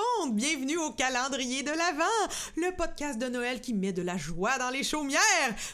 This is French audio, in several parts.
go monde! Bienvenue au calendrier de l'Avent, le podcast de Noël qui met de la joie dans les chaumières.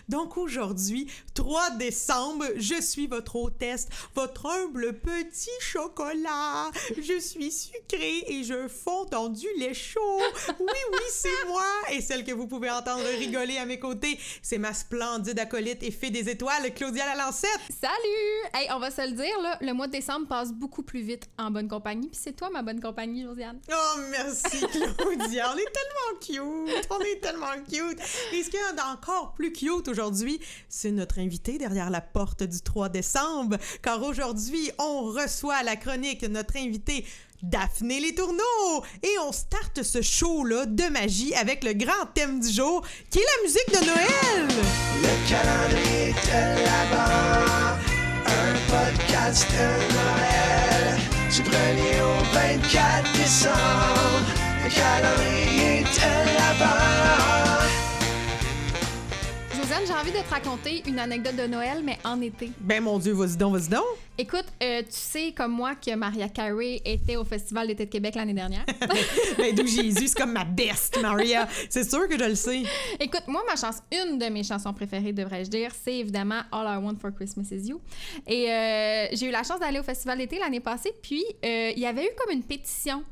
Donc aujourd'hui, 3 décembre, je suis votre hôtesse, votre humble petit chocolat. Je suis sucrée et je fonds dans du lait chaud. Oui, oui, c'est moi! Et celle que vous pouvez entendre rigoler à mes côtés, c'est ma splendide acolyte et fée des étoiles, Claudia Lalancette. Salut! Hey, on va se le dire, là, le mois de décembre passe beaucoup plus vite en bonne compagnie. Puis c'est toi ma bonne compagnie, Josiane. Oh, merci Claudia. on est tellement cute. On est tellement cute. Et ce qu'il y a d'encore plus cute aujourd'hui, c'est notre invité derrière la porte du 3 décembre. Car aujourd'hui, on reçoit la chronique notre invité Daphné Les Tourneaux. Et on starte ce show-là de magie avec le grand thème du jour, qui est la musique de Noël. Le calendrier de un podcast de Noël. Du 1er au 24 décembre, le calendrier de l'Avent. J'ai envie de te raconter une anecdote de Noël, mais en été. Ben mon Dieu, vas-y donc, vas-y donc. Écoute, euh, tu sais comme moi que Maria Carey était au Festival d'été de Québec l'année dernière. ben d'où Jésus, c'est comme ma best, Maria. C'est sûr que je le sais. Écoute, moi, ma chance, une de mes chansons préférées, devrais-je dire, c'est évidemment All I Want for Christmas Is You. Et euh, j'ai eu la chance d'aller au Festival d'été l'année passée, puis euh, il y avait eu comme une pétition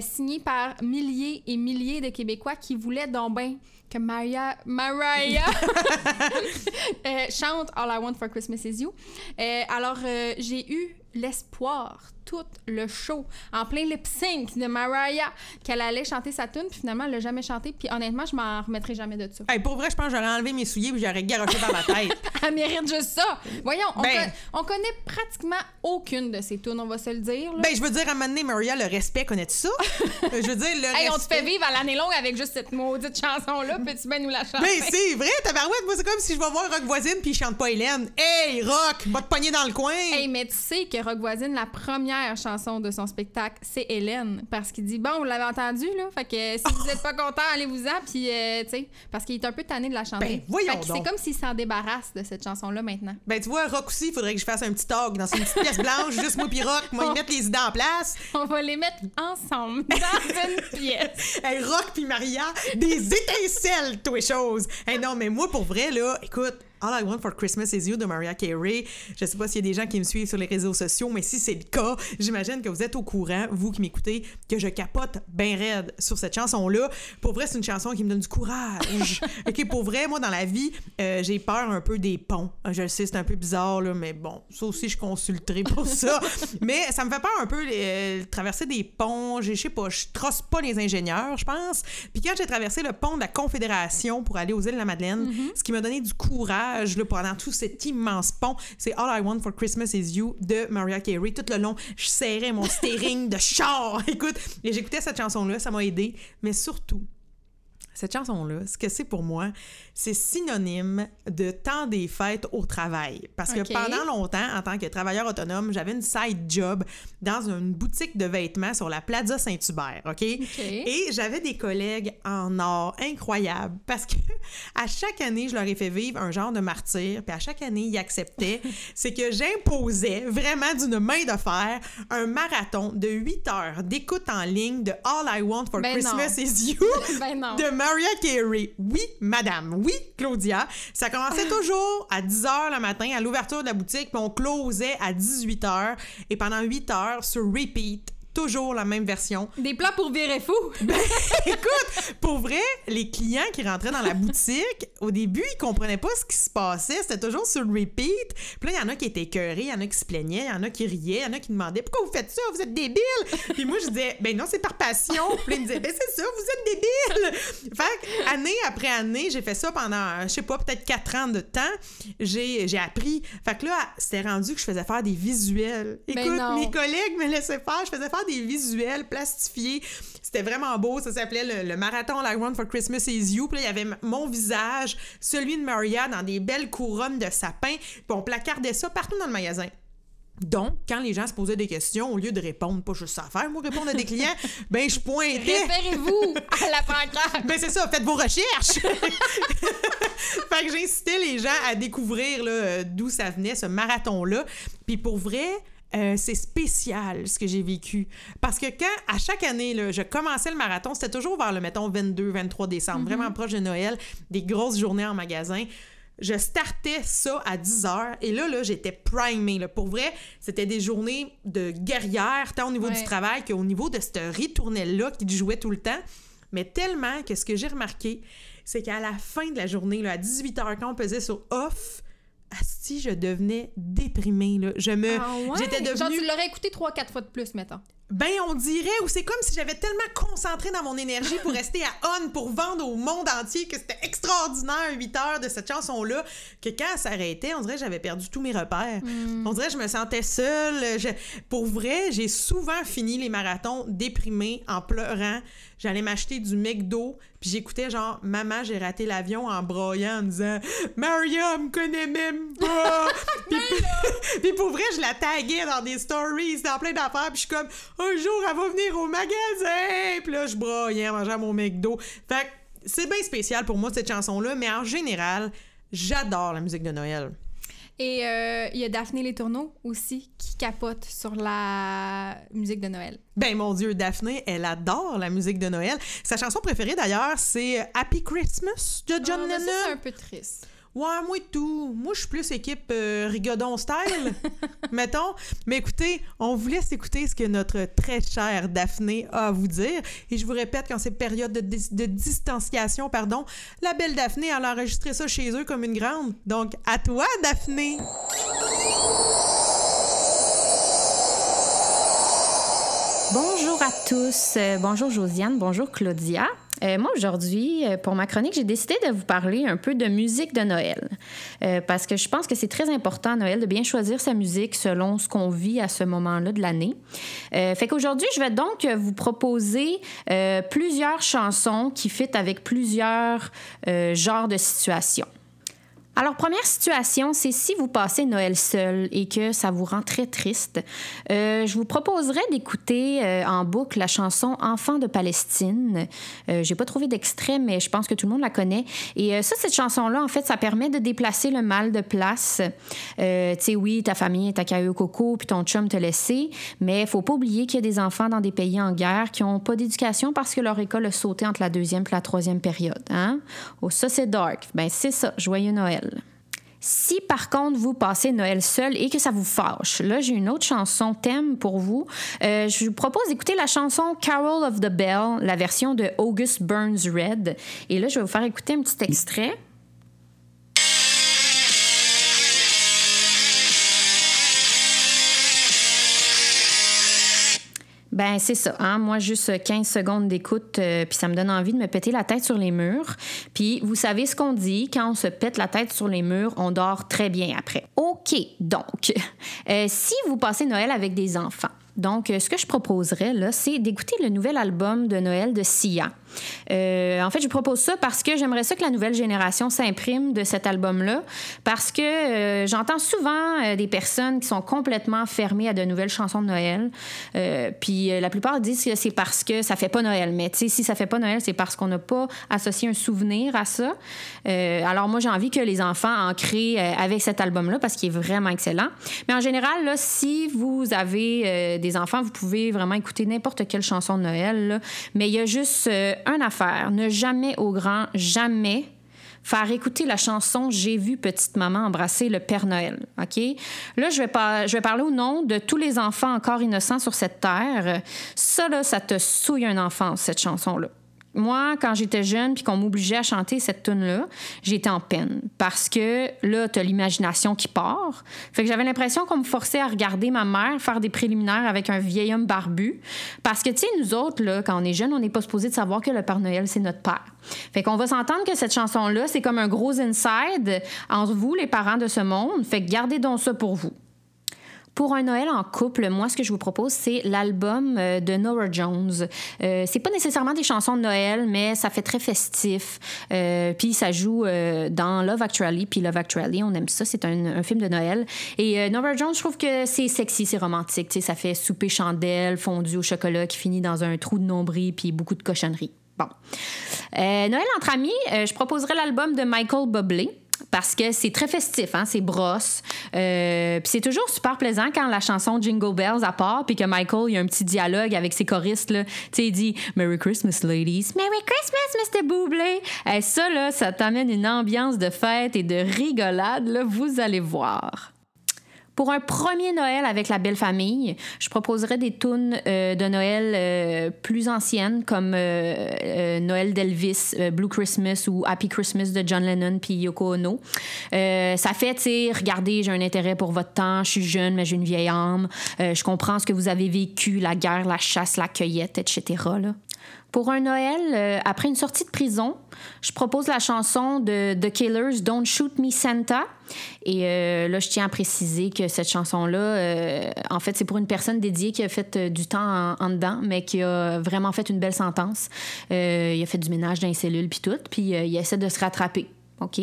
signée par milliers et milliers de Québécois qui voulaient donc ben que Maria, Mariah euh, chante All I Want for Christmas Is You. Euh, alors, euh, j'ai eu l'espoir tout le show en plein lip sync de Mariah qu'elle allait chanter sa tune puis finalement elle l'a jamais chanté puis honnêtement je m'en remettrai jamais de ça Hey, pour vrai, je pense que j'aurais enlevé mes souliers et j'aurais garoché dans ma tête. elle mérite juste ça voyons on, Ben- con- on connaît pratiquement aucune de ses tunes on va se le dire là. Ben, je veux dire, à un moment donné, Maria, le respect, connais-tu ça? je veux dire, le Hey, on te fait vivre à l'année longue avec juste cette maudite chanson-là, peux-tu bien nous la chanter? Ben, c'est vrai, tabarouette. Moi, c'est comme si je vais voir Rock Voisine puis il chante pas Hélène. Hey, Rock, va te pogner dans le coin. Hey, mais tu sais que Rock Voisine, la première chanson de son spectacle, c'est Hélène. Parce qu'il dit, bon, vous l'avez entendu, là. Fait que si vous êtes pas content, allez-vous-en. Puis, euh, tu sais, parce qu'il est un peu tanné de la chanter. Ben, voyons Fait que c'est comme s'il s'en débarrasse de cette chanson-là maintenant. Ben, tu vois, Rock aussi, il faudrait que je fasse un petit talk dans une petite pièce blanche, juste moi puis Rock, moi, y mettre les idées en place. On va les mettre ensemble dans une pièce. Hey, Rock puis Maria, des étincelles, les choses. Hey, non, mais moi, pour vrai, là, écoute, All I Want for Christmas is You de Mariah Carey. Je sais pas s'il y a des gens qui me suivent sur les réseaux sociaux, mais si c'est le cas, j'imagine que vous êtes au courant, vous qui m'écoutez, que je capote bien raide sur cette chanson-là. Pour vrai, c'est une chanson qui me donne du courage. OK, pour vrai, moi, dans la vie, euh, j'ai peur un peu des ponts. Je le sais, c'est un peu bizarre, là, mais bon, ça aussi, je consulterai pour ça. mais ça me fait peur un peu, euh, traverser des ponts. Je sais pas, je trosse pas les ingénieurs, je pense. Puis quand j'ai traversé le pont de la Confédération pour aller aux îles de la Madeleine, ce qui m'a donné du courage là, pendant tout cet immense pont, c'est All I Want for Christmas Is You de Mariah Carey. Tout le long, je serrais mon steering de char. Écoute, et j'écoutais cette chanson-là, ça m'a aidé. Mais surtout, cette chanson-là, ce que c'est pour moi, c'est synonyme de temps des fêtes au travail. Parce que pendant longtemps, en tant que travailleur autonome, j'avais une side job dans une boutique de vêtements sur la Plaza Saint-Hubert, OK? Et j'avais des collègues en or incroyables parce que à chaque année, je leur ai fait vivre un genre de martyr, puis à chaque année, ils acceptaient. c'est que j'imposais vraiment d'une main de fer un marathon de 8 heures d'écoute en ligne de All I Want for Ben Christmas non. is You Ben non. de Mariah Carey. Oui, madame. Oui, Claudia. Ça commençait toujours à 10 h le matin à l'ouverture de la boutique, puis on closait à 18 h. Et pendant 8 heures, sur repeat, toujours la même version. Des plats pour virer fou. Ben, écoute, pour vrai, les clients qui rentraient dans la boutique, au début, ils comprenaient pas ce qui se passait. C'était toujours sur le repeat. Puis là, il y en a qui étaient écœurés, il y en a qui se plaignaient, il y en a qui riaient, il y en a qui demandaient Pourquoi vous faites ça? Vous êtes débiles Puis moi, je disais Ben non, c'est par passion. Puis ils me disaient Ben c'est ça, vous êtes débiles. Fait que, année après année, j'ai fait ça pendant, je sais pas, peut-être quatre ans de temps. J'ai j'ai appris. Fait que là, c'était rendu que je faisais faire des visuels. Écoute, non. mes collègues me laissaient faire. Je faisais faire des visuels plastifiés. C'était vraiment beau. Ça s'appelait le, le marathon Like Run for Christmas is You. Puis là, il y avait mon visage, celui de Maria dans des belles couronnes de sapin. Puis on placardait ça partout dans le magasin. Donc, quand les gens se posaient des questions, au lieu de répondre, pas juste à faire, moi, répondre à des clients, ben, je pointais. Référez-vous à la pancarte. Ben c'est ça, faites vos recherches. fait que j'incitais les gens à découvrir d'où ça venait ce marathon là. Puis pour vrai, euh, c'est spécial ce que j'ai vécu. Parce que quand, à chaque année, là, je commençais le marathon, c'était toujours vers le, mettons, 22, 23 décembre, vraiment proche de Noël, des grosses journées en magasin. Je startais ça à 10 heures et là, là j'étais primée. Là. Pour vrai, c'était des journées de guerrière, tant au niveau Ouais. du travail qu'au niveau de cette ritournelle-là qui jouait tout le temps. Mais tellement que ce que j'ai remarqué, c'est qu'à la fin de la journée, là, à 18 heures, quand on pesait sur off, asti, je devenais déprimée. Là. Je me... Ah ouais? J'étais Genre, devenue... tu l'aurais écouté 3-4 fois de plus, mettons. Ben, on dirait, ou c'est comme si j'avais tellement concentré dans mon énergie pour rester à on, pour vendre au monde entier que c'était extraordinaire, 8 heures de cette chanson-là, que quand elle s'arrêtait, on dirait que j'avais perdu tous mes repères. On dirait que je me sentais seule. Je- Pour vrai, j'ai souvent fini les marathons déprimée, en pleurant. J'allais m'acheter du McDo, puis j'écoutais genre « Maman, j'ai raté l'avion » en broyant, en disant « Maria me connaît même pas! » Puis puis pour vrai, je la taguais dans des stories, dans plein d'affaires, puis je suis comme un jour elle va venir au magasin, puis là je broyais en mangeant mon McDo. Fait que c'est bien spécial pour moi cette chanson là, mais en général, j'adore la musique de Noël. Et euh, il y a Daphné Les Tourneaux aussi qui capote sur la musique de Noël. Ben mon dieu, Daphné, elle adore la musique de Noël. Sa chanson préférée d'ailleurs, c'est Happy Christmas de John ça, Lennon. c'est un peu triste. Ouais, moi tout. Moi, je suis plus équipe euh, Rigodon style, mettons. Mais écoutez, on vous laisse écouter ce que notre très chère Daphné a à vous dire. Et je vous répète qu'en ces périodes de, dis- de distanciation, pardon, la belle Daphné, elle a enregistré ça chez eux comme une grande. Donc, à toi, Daphné! Bonjour à tous. Euh, bonjour Josiane, bonjour Claudia. Euh, moi, aujourd'hui, euh, pour ma chronique, j'ai décidé de vous parler un peu de musique de Noël. Euh, parce que je pense que c'est très important à Noël de bien choisir sa musique selon ce qu'on vit à ce moment-là de l'année. Fait qu'aujourd'hui, je vais donc vous proposer plusieurs chansons qui fitent avec plusieurs genres de situations. Alors, première situation, c'est si vous passez Noël seul et que ça vous rend très triste, euh, je vous proposerais d'écouter euh, en boucle la chanson Enfant de Palestine. Euh, J'ai pas trouvé d'extrait, mais je pense que tout le monde la connaît. Et euh, ça, cette chanson-là, en fait, ça permet de déplacer le mal de place. Euh, tu sais, oui, ta famille est accueillie au coco, puis ton chum te laissé, mais faut pas oublier qu'il y a des enfants dans des pays en guerre qui ont pas d'éducation parce que leur école a sauté entre la deuxième et la troisième période. Hein? Oh, ça, c'est dark. Ben, c'est ça. Joyeux Noël. Si par contre vous passez Noël seul et que ça vous fâche, là j'ai une autre chanson thème pour vous. Euh, je vous propose d'écouter la chanson Carol of the Bell, la version de August Burns Red. Et là je vais vous faire écouter un petit extrait. Ben c'est ça, hein? moi juste 15 secondes d'écoute, euh, puis ça me donne envie de me péter la tête sur les murs. Puis vous savez ce qu'on dit, quand on se pète la tête sur les murs, on dort très bien après. OK, donc, euh, si vous passez Noël avec des enfants, donc euh, ce que je proposerais là, c'est d'écouter le nouvel album de Noël de Sia. Euh, en fait, je propose ça parce que j'aimerais ça que la nouvelle génération s'imprime de cet album-là, parce que euh, j'entends souvent euh, des personnes qui sont complètement fermées à de nouvelles chansons de Noël. Puis la plupart disent que c'est parce que ça fait pas Noël. Mais si ça fait pas Noël, c'est parce qu'on n'a pas associé un souvenir à ça. Alors moi, j'ai envie que les enfants en créent avec cet album-là parce qu'il est vraiment excellent. Mais en général, là, si vous avez des enfants, vous pouvez vraiment écouter n'importe quelle chanson de Noël. Mais il y a juste euh, une affaire. Ne jamais au grand, jamais faire écouter la chanson J'ai vu petite maman embrasser le Père Noël. OK? Là, je vais, je vais parler au nom de tous les enfants encore innocents sur cette terre. Ça, là, ça te souille un enfant, cette chanson-là. Moi, quand j'étais jeune puis qu'on m'obligeait à chanter cette tune-là, j'étais en peine parce que là, t'as l'imagination qui part. Fait que j'avais l'impression qu'on me forçait à regarder ma mère faire des préliminaires avec un vieil homme barbu. Parce que, tu sais, nous autres, là, quand on est jeune, on n'est pas supposé de savoir que le Père Noël, c'est notre père. Fait qu'on va s'entendre que cette chanson-là, c'est comme un gros inside entre vous, les parents de ce monde. Fait que gardez donc ça pour vous. Pour un Noël en couple, moi, ce que je vous propose, c'est l'album euh, de Nora Jones. Euh, c'est pas nécessairement des chansons de Noël, mais ça fait très festif. Euh, puis ça joue euh, dans Love Actually, puis Love Actually, on aime ça. C'est un, film de Noël. Et euh, Nora Jones, je trouve que c'est sexy, c'est romantique. Tu sais, ça fait souper chandelle, fondu au chocolat qui finit dans un trou de nombril, puis beaucoup de cochonneries. Bon. Noël entre amis, je proposerai l'album de Michael Bublé. Parce que c'est très festif, hein, c'est brosse. Euh, puis c'est toujours super plaisant quand la chanson Jingle Bells à part, que Michael, il y a un petit dialogue avec ses choristes. Là. Tu sais, il dit Merry Christmas, ladies. Merry Christmas, Mr. Bublé. Et ça, là, ça t'amène une ambiance de fête et de rigolade, là, vous allez voir. Pour un premier Noël avec la belle famille, je proposerais des tunes euh, de Noël euh, plus anciennes comme euh, euh, Noël d'Elvis, euh, Blue Christmas ou Happy Christmas de John Lennon puis Yoko Ono. Euh, ça fait, tu sais, regardez, j'ai un intérêt pour votre temps, je suis jeune mais j'ai une vieille âme, je comprends ce que vous avez vécu, la guerre, la chasse, la cueillette, etc. Là. Pour un Noël, euh, après une sortie de prison, je propose la chanson de The Killers, Don't Shoot Me Santa. Et euh, là, je tiens à préciser que cette chanson-là, euh, en fait, c'est pour une personne dédiée qui a fait du temps en, dedans, mais qui a vraiment fait une belle sentence. Il a fait du ménage dans les cellules, puis tout, puis il essaie de se rattraper. OK?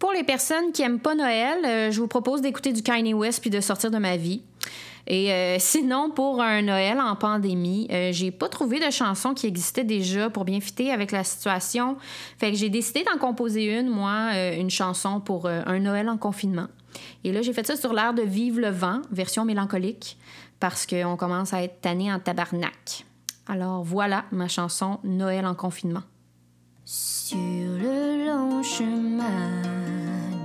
Pour les personnes qui aiment pas Noël, je vous propose d'écouter du Kanye West puis de sortir de ma vie. Et euh, sinon, pour un Noël en pandémie, euh, j'ai pas trouvé de chanson qui existait déjà pour bien fitter avec la situation. Fait que j'ai décidé d'en composer une, moi, euh, une chanson pour euh, un Noël en confinement. Et là, j'ai fait ça sur l'air de Vive le vent, version mélancolique, parce qu'on commence à être tanné en tabarnak. Alors voilà ma chanson Noël en confinement. Sur le long chemin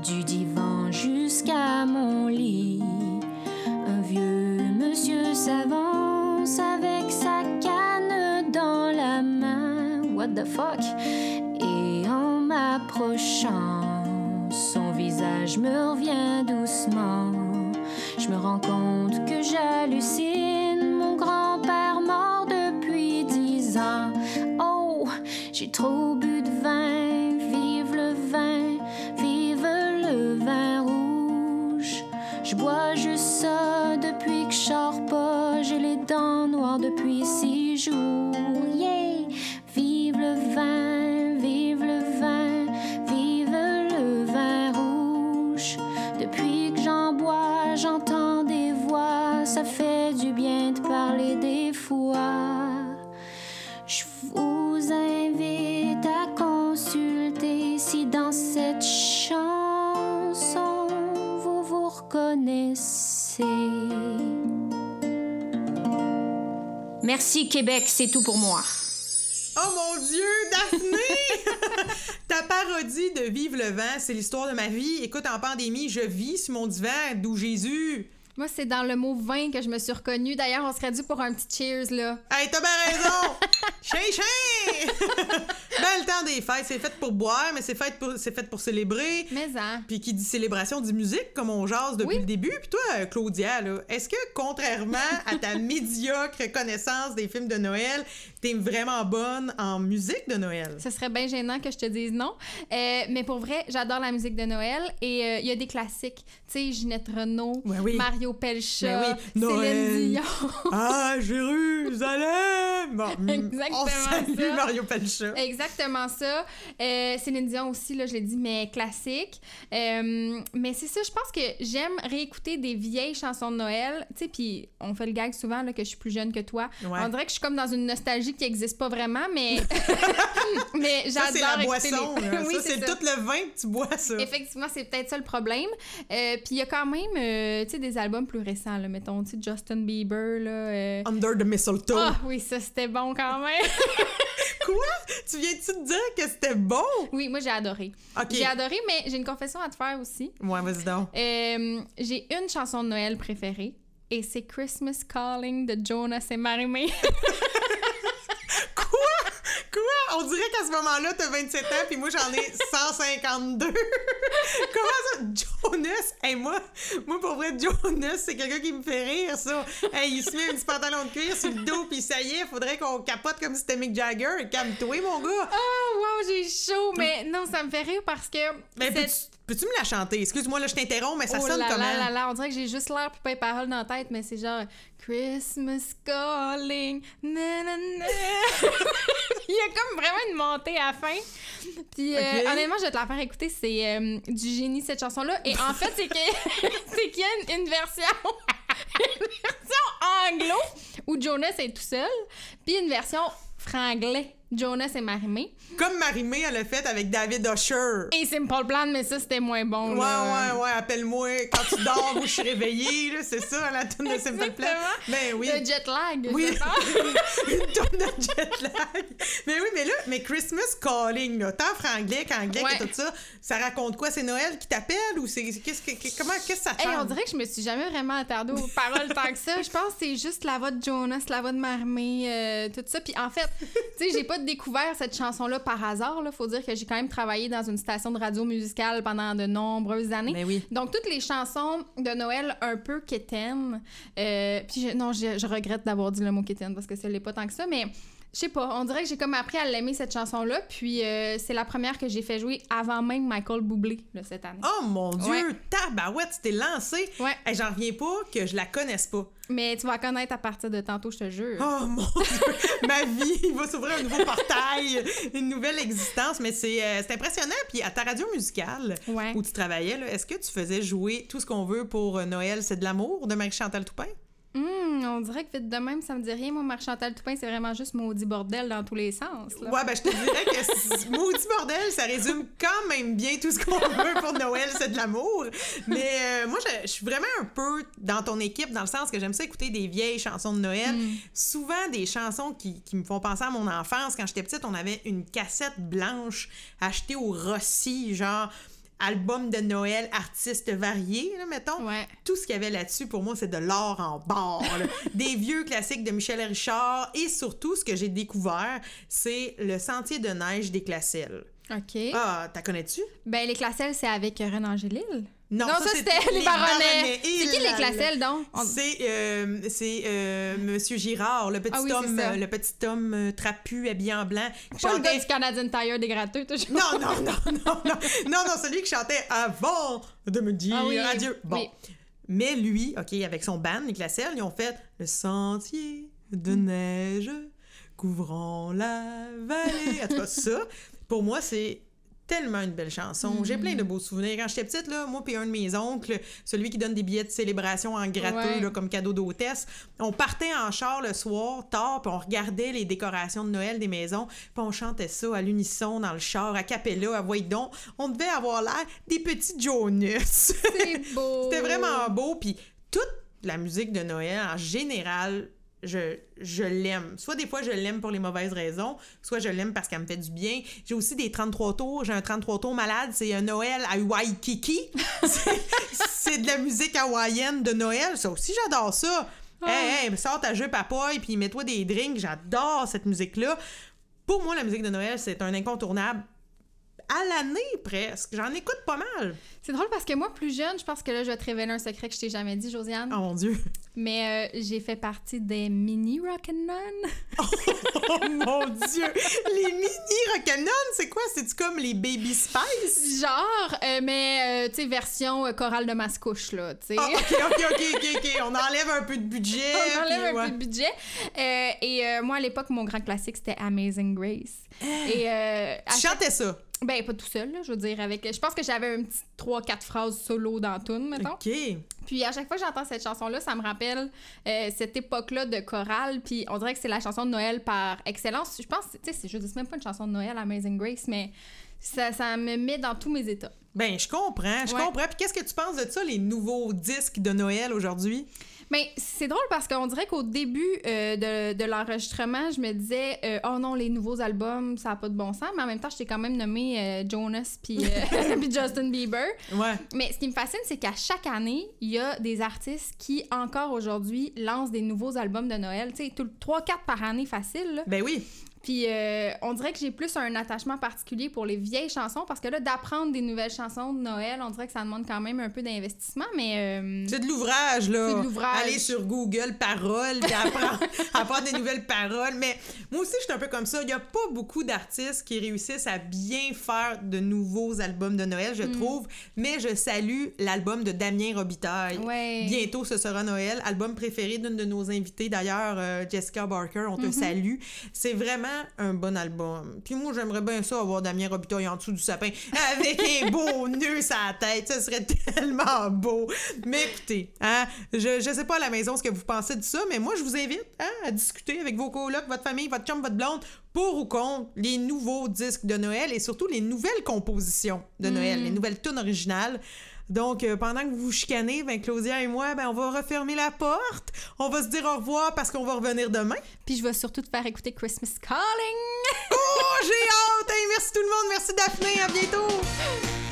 du divan jusqu'à mon lit, monsieur s'avance avec sa canne dans la main. What the fuck? Et en m'approchant, son visage me revient doucement. Je me rends compte que j'hallucine. Merci Québec, c'est tout pour moi. Oh mon Dieu, Daphné! Ta parodie de Vive le vent, c'est l'histoire de ma vie. Écoute, en pandémie, je vis sur mon divan, d'où Jésus. Moi, c'est dans le mot vin que je me suis reconnue. D'ailleurs, on serait dû pour un petit cheers, là. Hey, t'as bien raison! Fêtes, c'est fait pour boire, mais c'est fait pour, c'est fait pour célébrer. Mais hein. Puis qui dit célébration dit musique, comme on jase depuis Oui. le début. Puis toi, euh, Claudia, là, est-ce que contrairement à ta médiocre connaissance des films de Noël, t'es vraiment bonne en musique de Noël? Ce serait bien gênant que je te dise non. Euh, mais pour vrai, j'adore la musique de Noël et euh, il y a des classiques. Tu sais, Ginette Renault, Ouais, oui. Mario Pelcha, Ben oui. Céline Dion. Ah, Jérusalem! Bon, mm, Exactement on salue ça. Mario Pelcha. Exactement ça. Euh, Céline Dion aussi, là, je l'ai dit, mais classique. Euh, mais c'est ça, je pense que j'aime réécouter des vieilles chansons de Noël. Tu sais, puis on fait le gag souvent là, que je suis plus jeune que toi. Ouais. On dirait que je suis comme dans une nostalgie qui n'existe pas vraiment, mais, mais Ça, j'adore c'est la boisson. les- oui, ça, c'est ça. tout le vin que tu bois, ça. Effectivement, c'est peut-être ça le problème. Euh, puis il y a quand même, euh, tu sais, des albums plus récents, là, mettons, tu sais, Justin Bieber, là. euh, Under the mistletoe. Ah oui, ça c'était bon quand même. Quoi? Tu viens-tu de dire que c'était bon? oui, moi j'ai adoré. J'ai adoré, mais j'ai une confession à te faire aussi. Ouais, vas-y donc. Euh, j'ai une chanson de Noël préférée et c'est Christmas Calling de Jonas et Marie-Mé. On dirait qu'à ce moment-là, t'as 27 ans, puis moi, j'en ai 152. Comment ça? Jonas? Hey, moi, moi, pour vrai, Jonas, c'est quelqu'un qui me fait rire, ça. Hey, il se met un petit pantalon de cuir sur le dos, puis ça y est, faudrait qu'on capote comme si c'était Mick Jagger. Calme-toi, mon gars. Oh wow, j'ai chaud, mais non, ça me fait rire parce que Mais cette- peux-tu, me la chanter? Excuse-moi, là, je t'interromps, mais ça oh sonne là comment? là là là, on dirait que j'ai juste l'air puis pas les paroles dans la tête, mais c'est genre Christmas calling, nanana. Il y a comme vraiment une montée à la fin. Puis euh, Ok. honnêtement, je vais te la faire écouter, c'est euh, du génie cette chanson-là. Et en fait, c'est qu'il y a une, une version, une version anglo où Jonas est tout seul, puis une version franglais Jonas et Marimé. Comme Marimé, elle l'a fait avec David Usher. Et Simple Plan, mais ça, c'était moins bon. Ouais, là. ouais, ouais, appelle-moi quand tu dors ou je suis réveillée, là, c'est ça, la tune de Simple Plan. Ben oui. Le jet lag. Oui, une tonne de jet lag. Mais oui, mais là, mais Christmas Calling, là, tant franglais qu'anglais Ouais. que tout ça, ça raconte quoi? C'est Noël qui t'appelle ou c'est. Qu'est-ce que, que- comment, qu'est-ce que ça Hey, on dirait que je me suis jamais vraiment attardée aux paroles tant que ça. Je pense que c'est juste la voix de Jonas, la voix de Marimé, euh, tout ça. Puis en fait, tu sais, j'ai pas découvert cette chanson-là par hasard. Là. Faut dire que j'ai quand même travaillé dans une station de radio musicale pendant de nombreuses années. Ben oui. Donc, toutes les chansons de Noël un peu quétaines. euh, puis, je- non, je, je regrette d'avoir dit le mot quétaine parce que ça l'est pas tant que ça, mais je sais pas. On dirait que j'ai comme appris à l'aimer, cette chanson-là. Puis, euh, c'est la première que j'ai fait jouer avant même Michael Bublé, là, cette année. Oh mon Dieu, Ouais. tabarouette, tu t'es lancé. Ouais. Hey, J'en reviens pas que je la connaisse pas. Mais tu vas connaître à partir de tantôt, je te jure. Oh mon Dieu, ma vie, il va s'ouvrir un nouveau portail, une nouvelle existence. Mais c'est euh, impressionnant. Puis à ta radio musicale Ouais. où tu travaillais, est-ce que tu faisais jouer tout ce qu'on veut pour euh, Noël, c'est de l'amour de Marie-Chantal Toupin? Hum, on dirait que vite de même, ça me dit rien. Moi, Marc-Chantal Toupin, c'est vraiment juste maudit bordel dans tous les sens. Là. Ouais, ben je te dirais que maudit bordel, ça résume quand même bien tout ce qu'on veut pour Noël, c'est de l'amour. Mais euh, moi, je, je suis vraiment un peu dans ton équipe, dans le sens que j'aime ça écouter des vieilles chansons de Noël. Souvent des chansons qui, qui me font penser à mon enfance. Quand j'étais petite, on avait une cassette blanche achetée au Rossi, genre album de Noël, artistes variés, là, mettons. Ouais. Tout ce qu'il y avait là-dessus, pour moi, c'est de l'or en barre. Des vieux classiques de Michel Richard. Et surtout, ce que j'ai découvert, c'est le Sentier de neige des Classelles. OK. Ah, t'as connais-tu? Ben, les Classelles, c'est avec Renan Angélil. Non, ça, c'était les Baronnets. Et C'est qui les là. donc? On- C'est euh, euh, Monsieur Girard, le petit Ah oui, homme, ça. euh, le petit homme euh, trapu, habillé en blanc. Pas le chantait- gars du Canadian Tire des gratteux, toujours. Non, non, non, non, non, non, non, celui qui chantait avant de me dire Ah oui, adieu. Bon. oui. Mais lui, OK, avec son band, les Classelles, ils ont fait le sentier de neige couvrant la vallée. En tout cas, ça, pour moi, c'est tellement une belle chanson. J'ai plein de beaux souvenirs. Quand j'étais petite, là, moi puis un de mes oncles, celui qui donne des billets de célébration en Ouais. là, comme cadeau d'hôtesse, on partait en char le soir, tard, puis on regardait les décorations de Noël des maisons, puis on chantait ça à l'unisson dans le char, à capella, à voix donc. On devait avoir l'air des petits Jonas. C'est beau. C'était vraiment beau. Puis toute la musique de Noël, en général, je, je l'aime. Soit des fois, je l'aime pour les mauvaises raisons, soit je l'aime parce qu'elle me fait du bien. J'ai aussi des 33 tours. J'ai un 33 tours malade. C'est un Noël à Waikiki. C'est- de la musique hawaïenne de Noël. Ça aussi, j'adore ça. Hey, hey, sors ta jupe à poil, puis mets-toi des drinks. J'adore cette musique-là. Pour moi, la musique de Noël, c'est un incontournable à l'année presque. J'en écoute pas mal. C'est drôle parce que moi, plus jeune, je pense que là, je vais te révéler un secret que je t'ai jamais dit, Josiane. Oh mon Dieu. Mais euh, j'ai fait partie des mini Rock'n'None. Oh mon Dieu! Les mini rock'n'roll, c'est quoi? C'est-tu comme les Baby Spice? Genre, euh, mais, euh, tu sais, version chorale de mascouche, là, tu sais. Ah, ok, ok, ok, ok, ok. On enlève un peu de budget. On enlève puis un ouais. peu de budget. Et moi, à l'époque, mon grand classique, c'était Amazing Grace. Et euh, à Tu chantais ça? Ben, pas tout seul, là, je veux dire. avec Je pense que j'avais un petit 3-4 phrases solo dans tune, mettons. Ok. Puis à chaque fois que j'entends cette chanson-là, ça me rappelle euh, cette époque-là de chorale. Puis on dirait que c'est la chanson de Noël par excellence. Je pense, tu sais, c'est- je dis même pas une chanson de Noël, Amazing Grace, mais ça, ça me met dans tous mes états. Ben, je comprends, je Ouais. comprends. Puis qu'est-ce que tu penses de ça, les nouveaux disques de Noël aujourd'hui? Mais c'est drôle parce qu'on dirait qu'au début euh, de, de l'enregistrement, je me disais euh, oh non les nouveaux albums ça a pas de bon sens, mais en même temps je t'ai quand même nommé euh, Jonas puis Justin Bieber. Ouais. Mais ce qui me fascine c'est qu'à chaque année il y a des artistes qui encore aujourd'hui lancent des nouveaux albums de Noël, tu sais tout 3 4 par année facile. là. Ben oui. Puis euh, on dirait que j'ai plus un attachement particulier pour les vieilles chansons parce que là d'apprendre des nouvelles chansons de Noël, on dirait que ça demande quand même un peu d'investissement, mais euh, C'est de l'ouvrage, là. C'est de l'ouvrage. Aller sur Google Paroles, puis apprendre, apprendre des nouvelles paroles. Mais moi aussi, je suis un peu comme ça. Il n'y a pas beaucoup d'artistes qui réussissent à bien faire de nouveaux albums de Noël, je Hmm. trouve. Mais je salue l'album de Damien Robitaille. Ouais. Bientôt, ce sera Noël. Album préféré d'une de nos invitées, d'ailleurs, euh, Jessica Barker. On te Mm-hmm. salue. C'est vraiment vraiment un bon album. Puis moi, j'aimerais bien ça avoir Damien Robitaille en dessous du sapin avec un beau nœud sur la tête. Ça serait tellement beau. Mais écoutez, hein, je, je sais pas à la maison ce que vous pensez de ça, mais moi, je vous invite hein, à discuter avec vos colocs, votre famille, votre chum, votre blonde, pour ou contre les nouveaux disques de Noël et surtout les nouvelles compositions de Noël, les nouvelles tunes originales. Donc, euh, pendant que vous vous chicanez, ben, Claudia et moi, ben, on va refermer la porte. On va se dire au revoir parce qu'on va revenir demain. Puis je vais surtout te faire écouter Christmas Calling. Oh, j'ai hâte! Hey, merci tout le monde. Merci Daphné. À bientôt.